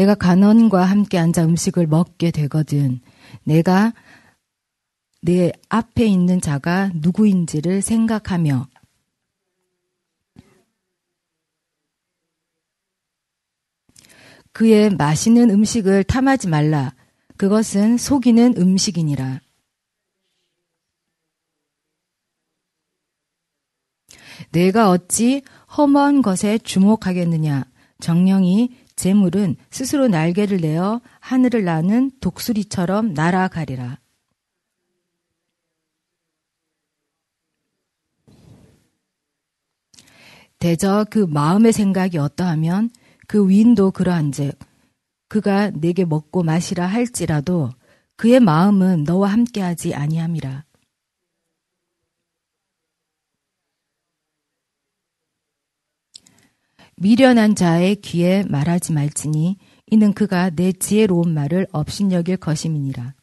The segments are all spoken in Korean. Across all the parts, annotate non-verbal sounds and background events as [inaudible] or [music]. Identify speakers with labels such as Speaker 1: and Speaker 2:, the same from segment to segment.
Speaker 1: 내가 간원과 함께 앉아 음식을 먹게 되거든. 내가 내 앞에 있는 자가 누구인지를 생각하며 그의 맛있는 음식을 탐하지 말라. 그것은 속이는 음식이니라. 내가 어찌 험한 것에 주목하겠느냐. 정령이 재물은 스스로 날개를 내어 하늘을 나는 독수리처럼 날아가리라. 대저 그 마음의 생각이 어떠하면 그 위인도 그러한즉 그가 내게 먹고 마시라 할지라도 그의 마음은 너와 함께하지 아니함이라. 미련한 자의 귀에 말하지 말지니 이는 그가 내 지혜로운 말을 업신여길 것임이니라.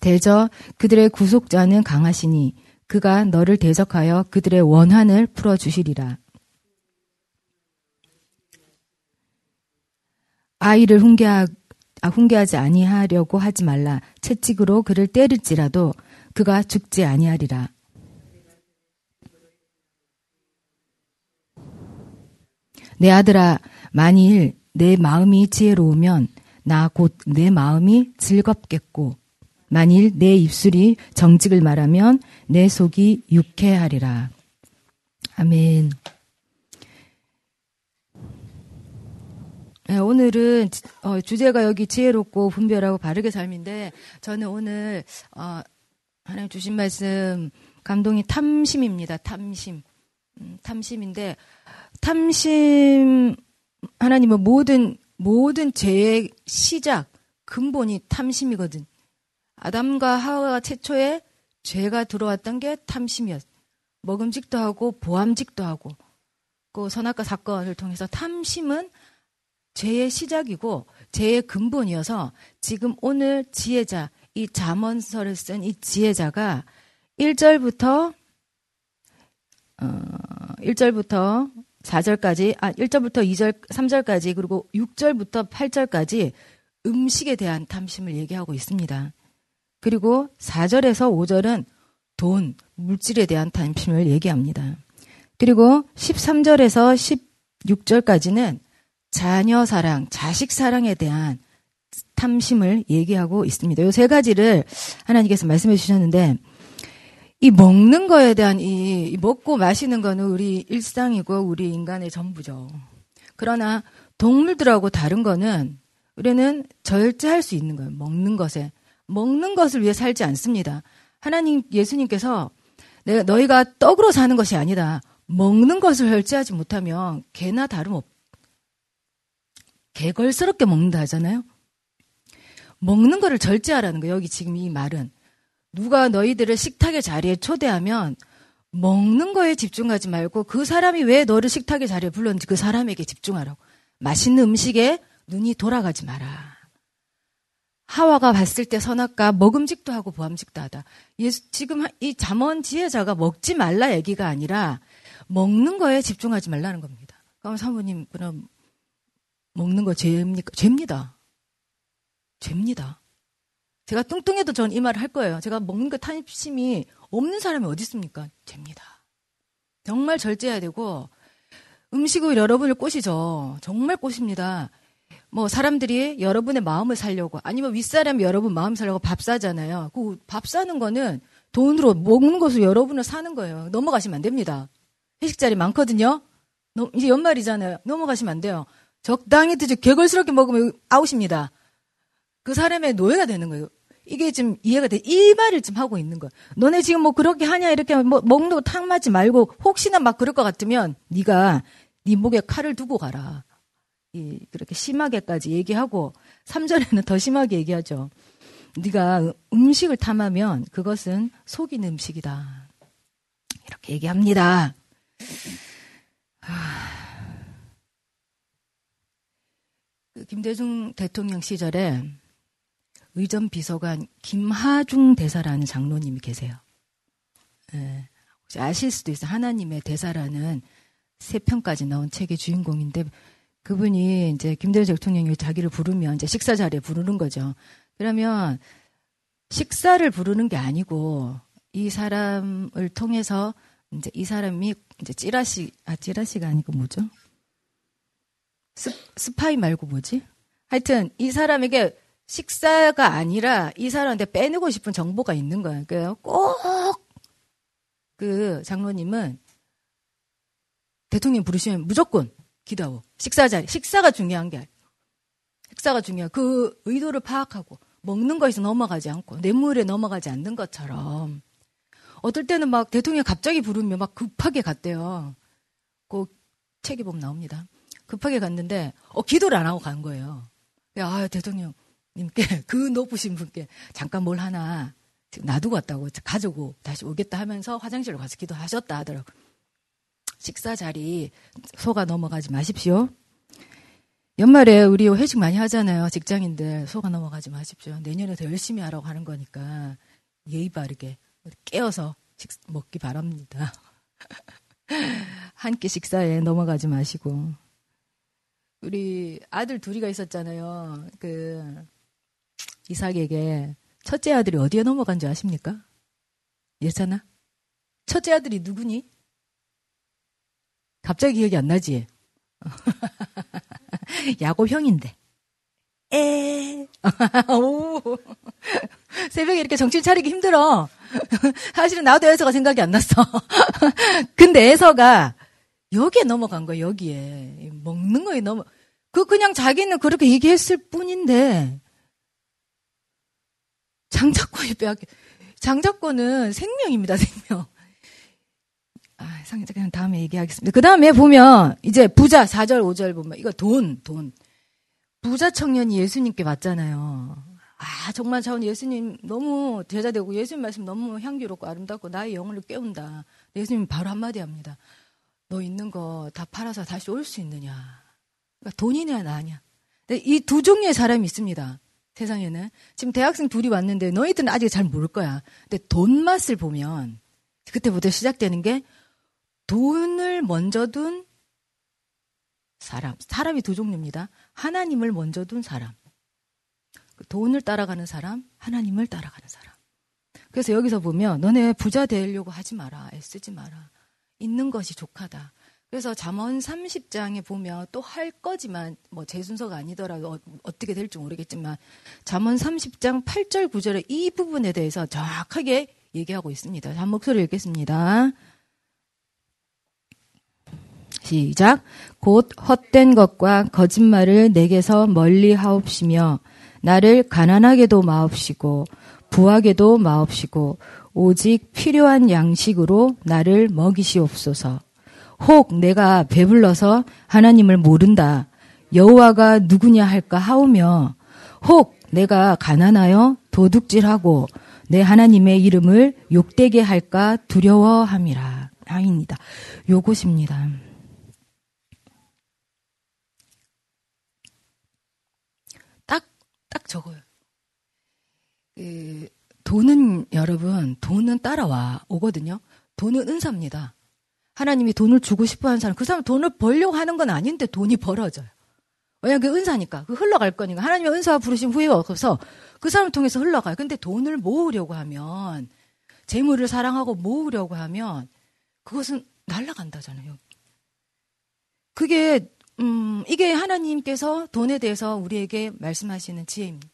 Speaker 1: 대저 그들의 구속자는 강하시니 그가 너를 대적하여 그들의 원한을 풀어 주시리라. 아이를 훈계하, 아, 훈계하지 아니하려고 하지 말라. 채찍으로 그를 때릴지라도 그가 죽지 아니하리라. 내 아들아, 만일 내 마음이 지혜로우면 나 곧 내 마음이 즐겁겠고 만일 내 입술이 정직을 말하면 내 속이 유쾌하리라. 아멘. 네, 오늘은 어, 주제가 여기 지혜롭고 분별하고 바르게 삶인데 저는 오늘 어, 하나님 주신 말씀 감동이 탐심입니다. 탐심. 음, 탐심인데 탐심 하나님은 모든 모든 죄의 시작 근본이 탐심이거든. 아담과 하와가 최초에 죄가 들어왔던 게 탐심이었. 먹음직도 하고 보암직도 하고 그 선악과 사건을 통해서 탐심은 죄의 시작이고 죄의 근본이어서 지금 오늘 지혜자 이 잠언서를 쓴 이 지혜자가 1절부터 어 1절부터 4절까지 아 1절부터 2절 3절까지 그리고 6절부터 8절까지 음식에 대한 탐심을 얘기하고 있습니다. 그리고 4절에서 5절은 돈, 물질에 대한 탐심을 얘기합니다. 그리고 13절에서 16절까지는 자녀 사랑, 자식 사랑에 대한 탐심을 얘기하고 있습니다. 이세 가지를 하나님께서 말씀해 주셨는데 이 먹는 거에 대한 이 먹고 마시는 거는 우리 일상이고 우리 인간의 전부죠. 그러나 동물들하고 다른 거는 우리는 절제할 수 있는 거예요. 먹는 것에. 먹는 것을 위해 살지 않습니다. 하나님 예수님께서 내가 너희가 떡으로 사는 것이 아니다. 먹는 것을 절제하지 못하면 개나 다름없. 개걸스럽게 먹는다 하잖아요. 먹는 거를 절제하라는 거예요. 여기 지금 이 말은 누가 너희들을 식탁의 자리에 초대하면 먹는 거에 집중하지 말고 그 사람이 왜 너를 식탁의 자리에 불렀는지 그 사람에게 집중하라고. 맛있는 음식에 눈이 돌아가지 마라. 하와가 봤을 때 선악과 먹음직도 하고 보암직도 하다. 예수, 지금 이 잠언 지혜자가 먹지 말라 얘기가 아니라 먹는 거에 집중하지 말라는 겁니다. 그럼 사모님, 그럼 먹는 거 죄입니까? 죄입니다. 죄입니다. 제가 뚱뚱해도 전 이 말을 할 거예요. 제가 먹는 거 탐심이 없는 사람이 어디 있습니까? 죄입니다. 정말 절제해야 되고 음식을 여러분을 꼬시죠. 정말 꼬십니다. 뭐 사람들이 여러분의 마음을 살려고 아니면 윗사람이 여러분 마음 살려고 밥 사잖아요. 그 밥 사는 거는 돈으로 먹는 것을 여러분을 사는 거예요. 넘어가시면 안 됩니다. 회식 자리 많거든요. 이제 연말이잖아요. 넘어가시면 안 돼요. 적당히 드시 개걸스럽게 먹으면 아웃입니다. 그 사람의 노예가 되는 거예요. 이게 지금 이해가 돼. 이 말을 지금 하고 있는 거야. 너네 지금 뭐 그렇게 하냐 이렇게 뭐 먹는 거 탕 맞지 말고 혹시나 막 그럴 것 같으면 네가 네 목에 칼을 두고 가라. 이, 그렇게 심하게까지 얘기하고 3절에는 더 심하게 얘기하죠. 네가 음식을 탐하면 그것은 속인 음식이다. 이렇게 얘기합니다. 그 김대중 대통령 시절에 의전 비서관 김하중 대사라는 장로님이 계세요. 예, 아실 수도 있어요. 하나님의 대사라는 세 편까지 나온 책의 주인공인데 그분이 이제 김대중 대통령이 자기를 부르면 이제 식사 자리에 부르는 거죠. 그러면 식사를 부르는 게 아니고 이 사람을 통해서 이제 이 사람이 이제 찌라시 아 찌라시가 아니고 뭐죠? 스, 스파이 말고 뭐지? 하여튼 이 사람에게 식사가 아니라 이 사람한테 빼내고 싶은 정보가 있는 거예요. 그러니까 꼭그 장로님은 대통령 부르시면 무조건 기도하고 식사 자리 식사가 중요한 게 아니에요. 식사가 중요한 그 의도를 파악하고 먹는 거에서 넘어가지 않고 뇌물에 넘어가지 않는 것처럼 어떨 때는 막 대통령 갑자기 부르면 막 급하게 갔대요. 그 책에 보면 나옵니다. 급하게 갔는데 어 기도를 안 하고 간 거예요. 아 대통령 님께 [laughs] 그 높으신 분께 잠깐 뭘 하나 놔두고 왔다고 가지고 다시 오겠다 하면서 화장실로 가서 기도하셨다 하더라고. 식사 자리 속아 넘어가지 마십시오. 연말에 우리 회식 많이 하잖아요. 직장인들 속아 넘어가지 마십시오. 내년에 더 열심히 하라고 하는 거니까 예의 바르게 깨어서 식, 먹기 바랍니다. [laughs] 한 끼 식사에 넘어가지 마시고. 우리 아들 둘이가 있었잖아요. 그 이삭에게 첫째 아들이 어디에 넘어간 줄 아십니까? 예찬아? 첫째 아들이 누구니? 갑자기 기억이 안 나지? [laughs] 야곱 형인데. 에. [laughs] 오. 새벽에 이렇게 정신 차리기 힘들어. [laughs] 사실은 나도 애서가 생각이 안 났어. 근데 애서가 여기에 넘어간 거야, 여기에. 먹는 거에 넘어. 그 그냥 자기는 그렇게 얘기했을 뿐인데 장작권이 빼앗겨. 장작권은 생명입니다, 생명. 아, 상자 그냥 다음에 얘기하겠습니다. 그 다음에 보면 이제 부자 4절 5절 보면 이거 돈, 돈. 부자 청년이 예수님께 왔잖아요. 아, 정말 저는 예수님 너무 제자되고 예수님 말씀 너무 향기롭고 아름답고 나의 영혼을 깨운다. 예수님 바로 한마디 합니다. 너 있는 거 다 팔아서 다시 올 수 있느냐. 그러니까 돈이냐 나냐. 이 두 종류의 사람이 있습니다. 세상에는. 지금 대학생 둘이 왔는데 너희들은 아직 잘 모를 거야. 근데 돈 맛을 보면 그때부터 시작되는 게 돈을 먼저 둔 사람. 사람이 두 종류입니다. 하나님을 먼저 둔 사람. 그 돈을 따라가는 사람, 하나님을 따라가는 사람. 그래서 여기서 보면 너네 부자 되려고 하지 마라. 애쓰지 마라. 있는 것이 족하다. 그래서 잠언 30장에 보면 또 할 거지만 뭐 제 순서가 아니더라도 어, 떻게 될지 모르겠지만 잠언 30장 8절 9절에 이 부분에 대해서 정확하게 얘기하고 있습니다. 한 목소리 읽겠습니다. 시작. 곧 헛된 것과 거짓말을 내게서 멀리 하옵시며 나를 가난하게도 마옵시고 부하게도 마옵시고 오직 필요한 양식으로 나를 먹이시옵소서. 혹 내가 배불러서 하나님을 모른다. 여호와가 누구냐 할까 하오며 혹 내가 가난하여 도둑질하고 내 하나님의 이름을 욕되게 할까 두려워함이라. 아닙니다. 요것입니다. 딱 적어요. 그, 돈은 여러분 돈은 따라와 오거든요. 돈은 은사입니다. 하나님이 돈을 주고 싶어 하는 사람 그 사람 돈을 벌려고 하는 건 아닌데 돈이 벌어져요. 왜냐면 그 은사니까 그 흘러갈 거니까 하나님의 은사와 부르신 후회가 없어서 그 사람을 통해서 흘러가요. 근데 돈을 모으려고 하면 재물을 사랑하고 모으려고 하면 그것은 날라간다잖아요. 그게 음, 이게 하나님께서 돈에 대해서 우리에게 말씀하시는 지혜입니다.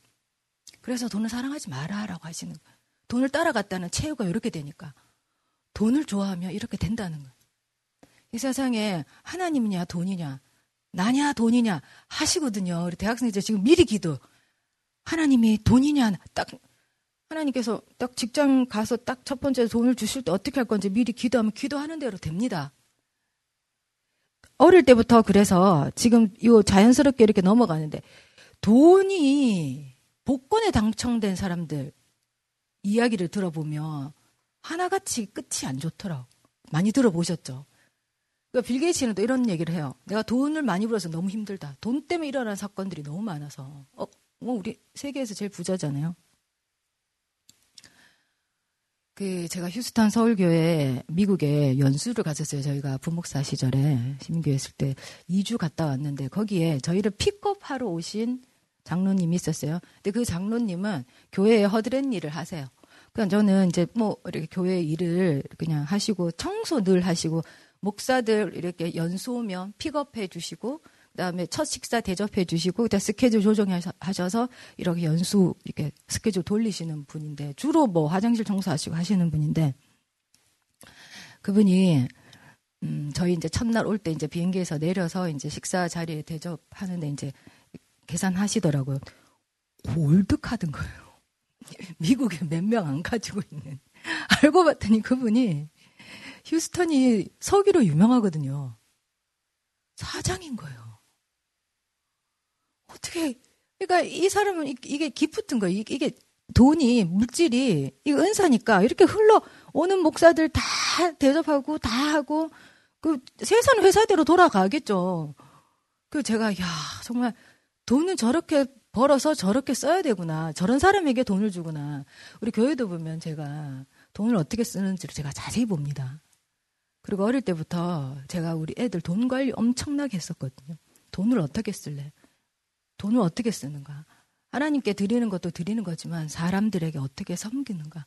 Speaker 1: 그래서 돈을 사랑하지 마라라고 하시는 거예요. 돈을 따라갔다는 최후가 이렇게 되니까 돈을 좋아하면 이렇게 된다는 거예요. 이 세상에 하나님이냐 돈이냐 나냐 돈이냐 하시거든요. 우리 대학생들 지금 미리 기도. 하나님이 돈이냐 딱 하나님께서 딱 직장 가서 딱 첫 번째 돈을 주실 때 어떻게 할 건지 미리 기도하면 기도하는 대로 됩니다. 어릴 때부터 그래서 지금 요 자연스럽게 이렇게 넘어가는데 돈이 복권에 당첨된 사람들 이야기를 들어보면 하나같이 끝이 안 좋더라고. 많이 들어보셨죠? 그러니까 빌 게이츠는 또 이런 얘기를 해요. 내가 돈을 많이 벌어서 너무 힘들다. 돈 때문에 일어난 사건들이 너무 많아서. 어, 뭐 우리 세계에서 제일 부자잖아요. 그 제가 휴스턴 서울교회 미국에 연수를 갔었어요. 저희가 부목사 시절에 시민교회 있을 때 2주 갔다 왔는데 거기에 저희를 픽업하러 오신 장로님이 있었어요. 근데 그 장로님은 교회에 허드렛 일을 하세요. 그러니까 저는 이제 뭐 이렇게 교회 일을 그냥 하시고 청소 늘 하시고 목사들 이렇게 연수 오면 픽업해 주시고 그다음에 첫 식사 대접해 주시고 그다음 스케줄 조정하셔서 이렇게 연수 이렇게 스케줄 돌리시는 분인데 주로 뭐 화장실 청소하시고 하시는 분인데 그분이 음 저희 이제 첫날 올 때 이제 비행기에서 내려서 이제 식사 자리에 대접하는데 이제 계산하시더라고요. 골드 카드인 거예요. [laughs] 미국에 몇 명 안 가지고 있는. [laughs] 알고 봤더니 그분이 휴스턴이 서기로 유명하거든요. 사장인 거예요. 어떻게 그러니까 이 사람은 이 게 기프트인 거예요. 이게 돈이 물질이 이거 은사니까 이렇게 흘러 오는 목사들 다 대접하고 다 하고 그 세상 회사대로 돌아가겠죠. 그 제가 야 정말 돈은 저렇게 벌어서 저렇게 써야 되구나. 저런 사람에게 돈을 주구나. 우리 교회도 보면 제가 돈을 어떻게 쓰는지를 제가 자세히 봅니다. 그리고 어릴 때부터 제가 우리 애들 돈 관리 엄청나게 했었거든요. 돈을 어떻게 쓸래? 돈을 어떻게 쓰는가? 하나님께 드리는 것도 드리는 거지만 사람들에게 어떻게 섬기는가?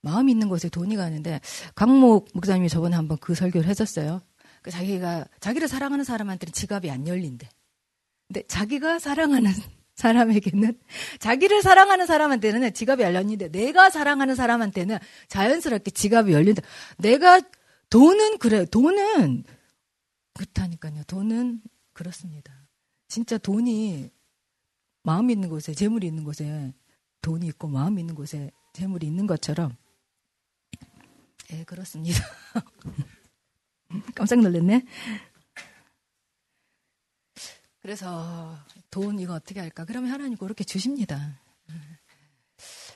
Speaker 1: 마음 있는 곳에 돈이 가는데 강목 목사님이 저번에 한번 그 설교를 해줬어요. 그 자기가 자기를 사랑하는 사람한테는 지갑이 안 열린대. 근데 자기가 사랑하는 [laughs] 사람에게는 자기를 사랑하는 사람한테는 지갑이 열렸는데 내가 사랑하는 사람한테는 자연스럽게 지갑이 열린다. 내가 돈은 그래. 돈은 그렇다니까요. 돈은 그렇습니다. 진짜 돈이 마음이 있는 곳에 재물이 있는 곳에 돈이 있고 마음이 있는 곳에 재물이 있는 것처럼 예, 그렇습니다. [laughs] 깜짝 놀랐네. 그래서 돈 이거 어떻게 할까? 그러면 하나님 그렇게 주십니다.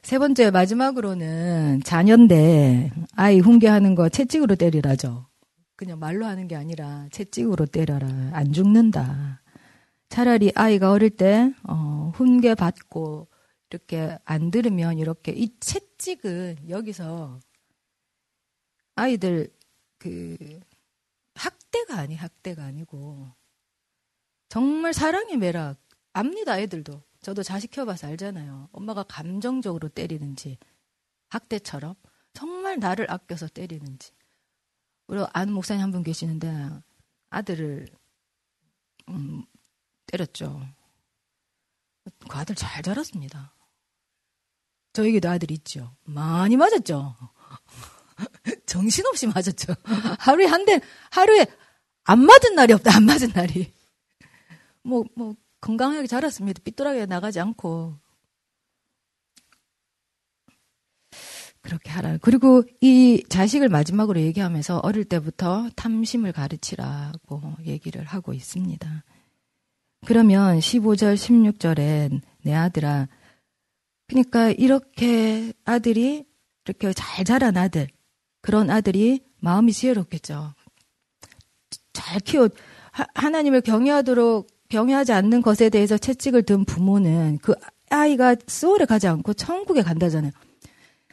Speaker 1: 세 번째 마지막으로는 자녀인데 아이 훈계하는 거 채찍으로 때리라죠. 그냥 말로 하는 게 아니라 채찍으로 때려라. 안 죽는다. 차라리 아이가 어릴 때 어, 훈계 받고 이렇게 안 들으면 이렇게 이 채찍은 여기서 아이들 그 학대가 아니 학대가 아니고 정말 사랑의 매력 압니다 애들도 저도 자식 키워봐서 알잖아요 엄마가 감정적으로 때리는지 학대처럼 정말 나를 아껴서 때리는지 우리 아는 목사님 한 분 계시는데 아들을 음, 때렸죠. 그 아들 잘 자랐습니다. 저에게도 아들 있죠. 많이 맞았죠. [laughs] 정신없이 맞았죠. [laughs] 하루에 한 대, 하루에 안 맞은 날이 없다, 안 맞은 날이. 뭐, 뭐, 건강하게 자랐습니다. 삐뚤하게 나가지 않고. 그렇게 하라. 그리고 이 자식을 마지막으로 얘기하면서 어릴 때부터 탐심을 가르치라고 얘기를 하고 있습니다. 그러면 15절, 16절엔 내 아들아. 그러니까 이렇게 아들이 이렇게 잘 자란 아들, 그런 아들이 마음이 지혜롭겠죠. 잘 키워, 하나님을 경외하도록, 경외하지 않는 것에 대해서 채찍을 든 부모는 그 아이가 수월에 가지 않고 천국에 간다잖아요.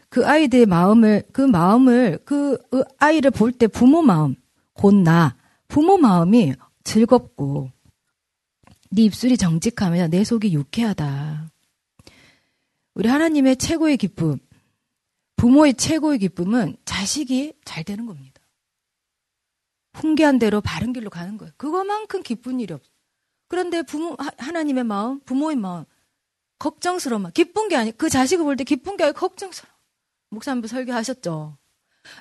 Speaker 1: 그 아이들의 마음을, 그 마음을, 그 아이를 볼 때 부모 마음, 곧 나, 부모 마음이 즐겁고, 네 입술이 정직하면 내 속이 유쾌하다. 우리 하나님의 최고의 기쁨, 부모의 최고의 기쁨은 자식이 잘 되는 겁니다. 훈계한 대로 바른 길로 가는 거예요. 그거만큼 기쁜 일이 없어. 그런데 부모, 하나님의 마음, 부모의 마음, 걱정스러운 마음, 기쁜 게 아니, 그 자식을 볼 때 기쁜 게 아니고 걱정스러워. 목사님도 설교하셨죠.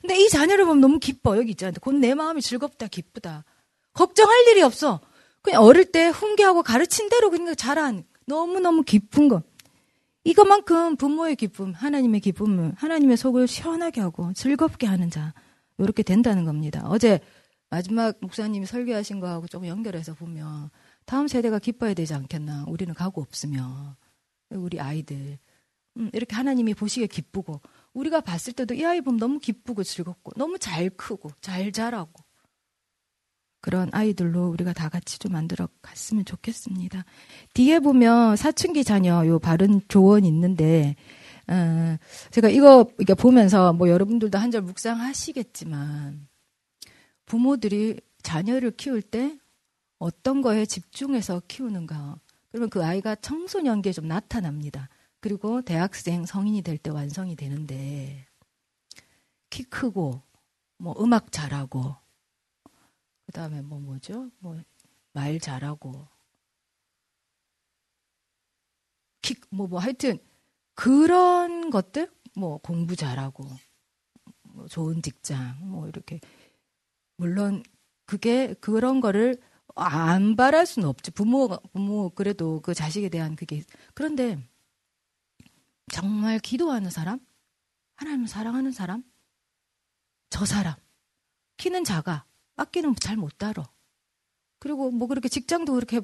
Speaker 1: 근데 이 자녀를 보면 너무 기뻐. 여기 있잖아요. 곧 내 마음이 즐겁다, 기쁘다. 걱정할 일이 없어. 그냥 어릴 때 훈계하고 가르친 대로 그냥 자란 너무너무 기쁜 것. 이것만큼 부모의 기쁨, 하나님의 기쁨을 하나님의 속을 시원하게 하고 즐겁게 하는 자. 이렇게 된다는 겁니다. 어제 마지막 목사님이 설교하신 거하고 조금 연결해서 보면 다음 세대가 기뻐야 되지 않겠나. 우리는 가고 없으며 우리 아이들 음, 이렇게 하나님이 보시기에 기쁘고 우리가 봤을 때도 이 아이 보면 너무 기쁘고 즐겁고 너무 잘 크고 잘 자라고 그런 아이들로 우리가 다 같이 좀 만들어 갔으면 좋겠습니다. 뒤에 보면 사춘기 자녀 요 바른 조언 있는데 어, 제가 이거 이렇게 보면서 뭐 여러분들도 한절 묵상하시겠지만 부모들이 자녀를 키울 때 어떤 거에 집중해서 키우는가. 그러면 그 아이가 청소년기에 좀 나타납니다. 그리고 대학생, 성인이 될 때 완성이 되는데 키 크고 뭐 음악 잘하고 그다음에 뭐 뭐죠? 뭐 말 잘하고 킥뭐뭐 뭐 하여튼 그런 것들 뭐 공부 잘하고 뭐 좋은 직장 뭐 이렇게 물론 그게 그런 거를 안 바랄 수는 없죠. 부모가 부모 그래도 그 자식에 대한 그게 그런데 정말 기도하는 사람, 하나님을 사랑하는 사람, 저 사람 키는 작아, 아끼는 잘못 따러. 그리고 뭐 그렇게 직장도 그렇게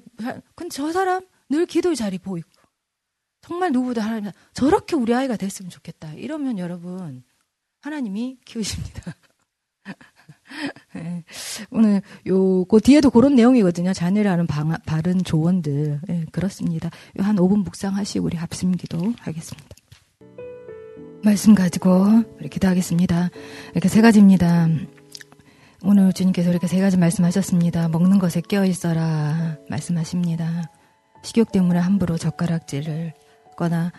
Speaker 1: 근데 저 사람 늘 기도의 자리 보이고 정말 누구보다 하나님 저렇게 우리 아이가 됐으면 좋겠다. 이러면 여러분 하나님이 키우십니다. [laughs] [laughs] 네. 오늘 요그 뒤에도 그런 내용이거든요. 자녀라는 방, 바른 조언들. 네, 그렇습니다. 한 5분 묵상하시고 우리 합심 기도 하겠습니다. 말씀 가지고 우리 기도하겠습니다. 이렇게 세 가지입니다. 오늘 주님께서 이렇게 세 가지 말씀하셨습니다. 먹는 것에 깨어 있어라 말씀하십니다. 식욕 때문에 함부로 젓가락질을 거나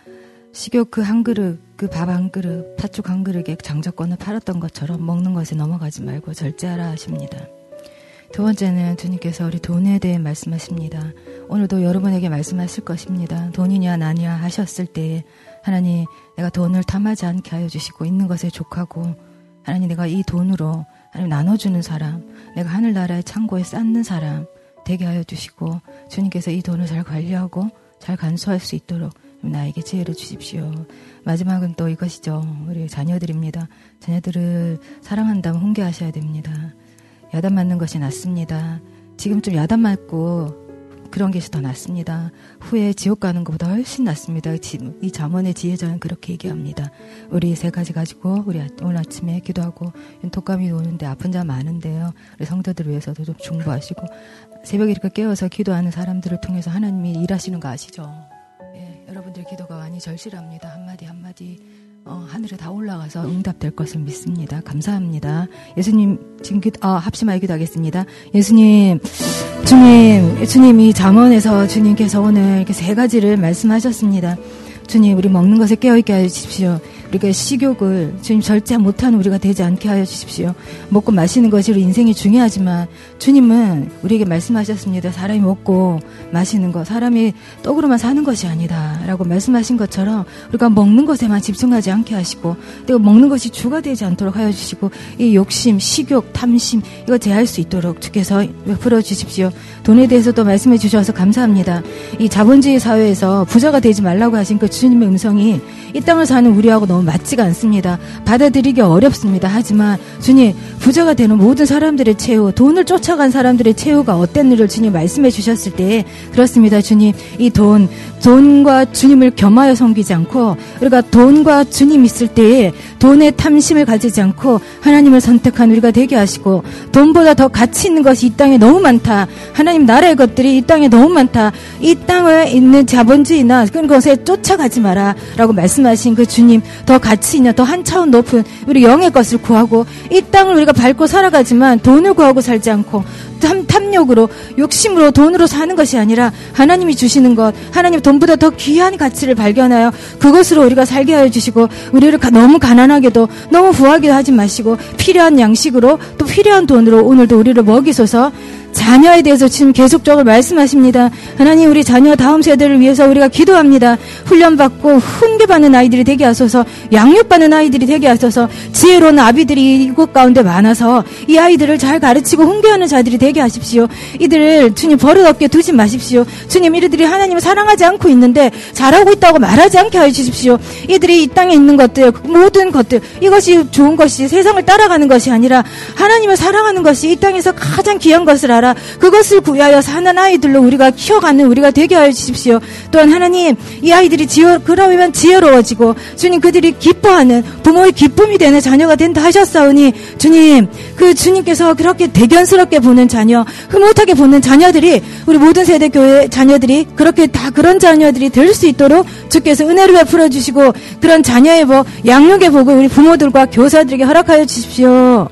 Speaker 1: 식욕 그 한 그릇, 그 밥 한 그릇, 팥죽 한 그릇에 장작권을 팔았던 것처럼 먹는 것에 넘어가지 말고 절제하라 하십니다. 두 번째는 주님께서 우리 돈에 대해 말씀하십니다. 오늘도 여러분에게 말씀하실 것입니다. 돈이냐 나냐 하셨을 때 하나님 내가 돈을 탐하지 않게 하여 주시고 있는 것에 족하고 하나님 내가 이 돈으로 하나님 나눠주는 사람 내가 하늘나라의 창고에 쌓는 사람 되게 하여 주시고 주님께서 이 돈을 잘 관리하고 잘 간수할 수 있도록 나에게 지혜를 주십시오. 마지막은 또 이것이죠. 우리 자녀들입니다. 자녀들을 사랑한다면 훈계하셔야 됩니다. 야단 맞는 것이 낫습니다. 지금좀 야단 맞고 그런 것이 더 낫습니다. 후에 지옥 가는 것보다 훨씬 낫습니다. 이 잠언의 지혜자는 그렇게 얘기합니다. 우리 세 가지 가지고 우리 오늘 아침에 기도하고 독감이 오는데 아픈 자 많은데요. 우리 성도들을 위해서도 좀 중보하시고 새벽에 이렇게 깨워서 기도하는 사람들을 통해서 하나님이 일하시는 거 아시죠? 여러분들 기도가 많이 절실합니다. 한마디 한마디 어, 하늘에 다 올라가서 응답될 것을 믿습니다. 감사합니다. 예수님 지금 기, 어, 합심하여 기도하겠습니다. 예수님, 주님, 주님 이 잠언에서 주님께서 오늘 이렇게 세 가지를 말씀하셨습니다. 주님, 우리 먹는 것에 깨어있게 하여 주십시오. 우리가 식욕을 주님 절제 못하는 우리가 되지 않게 하여 주십시오. 먹고 마시는 우리 인생이 중요하지만 주님은 우리에게 말씀하셨습니다. 사람이 먹고 마시는 것, 사람이 떡으로만 사는 것이 아니다. 라고 말씀하신 것처럼 우리가 먹는 것에만 집중하지 않게 하시고 또 먹는 것이 주가 되지 않도록 하여 주시고 이 욕심, 식욕, 탐심 이거 제할 수 있도록 주께서 풀어 주십시오. 돈에 대해서도 말씀해 주셔서 감사합니다. 이 자본주의 사회에서 부자가 되지 말라고 하신 그 주님의 음성이 이 땅을 사는 우리하고 너무 맞지가 않습니다. 받아들이기 어렵습니다. 하지만 주님 부자가 되는 모든 사람들의 최후, 돈을 쫓아간 사람들의 최후가 어땠는지를 주님 말씀해 주셨을 때 그렇습니다. 주님 이 돈, 돈과 주님을 겸하여 섬기지 않고 우리가 돈과 주님 있을 때에 돈의 탐심을 가지지 않고 하나님을 선택한 우리가 되게 하시고 돈보다 더 가치 있는 것이 이 땅에 너무 많다. 하나님 나라의 것들이 이 땅에 너무 많다. 이 땅에 있는 자본주의나 그런 것에 쫓아가지 마라. 라고 말씀하신 그 주님 더 가치 있는 더 한 차원 높은 우리 영의 것을 구하고 이 땅을 우리가 밟고 살아가지만 돈을 구하고 살지 않고 탐, 탐욕으로 욕심으로 돈으로 사는 것이 아니라 하나님이 주시는 것 하나님 돈보다 더 귀한 가치를 발견하여 그것으로 우리가 살게 하여 주시고 우리를 너무 가난하게도 너무 부하게도 하지 마시고 필요한 양식으로 또 필요한 돈으로 오늘도 우리를 먹이소서 자녀에 대해서 지금 계속적으로 말씀하십니다. 하나님 우리 자녀 다음 세대를 위해서 우리가 기도합니다. 훈련받고 훈계받는 아이들이 되게 하소서 양육받는 아이들이 되게 하소서 지혜로운 아비들이 이곳 가운데 많아서 이 아이들을 잘 가르치고 훈계하는 자들이 되게 하십시오. 이들을 주님 버릇없게 두지 마십시오. 주님 이들이 하나님을 사랑하지 않고 있는데 잘하고 있다고 말하지 않게 하여 주십시오. 이들이 이 땅에 있는 것들 모든 것들 이것이 좋은 것이 세상을 따라가는 것이 아니라 하나님을 사랑하는 것이 이 땅에서 가장 귀한 것을 알아 알아 그것을 구하여 사는 아이들로 우리가 키워가는 우리가 되게 하여 주십시오. 또한 하나님 이 아이들이 지혜 그러면 지혜로워지고 주님 그들이 기뻐하는 부모의 기쁨이 되는 자녀가 된다 하셨사오니 주님 그 주님께서 그렇게 대견스럽게 보는 자녀 흐뭇하게 보는 자녀들이 우리 모든 세대 교회 자녀들이 그렇게 다 그런 자녀들이 될 수 있도록 주께서 은혜를 베풀어 주시고 그런 자녀의 복 양육의 복을 우리 부모들과 교사들에게 허락하여 주십시오.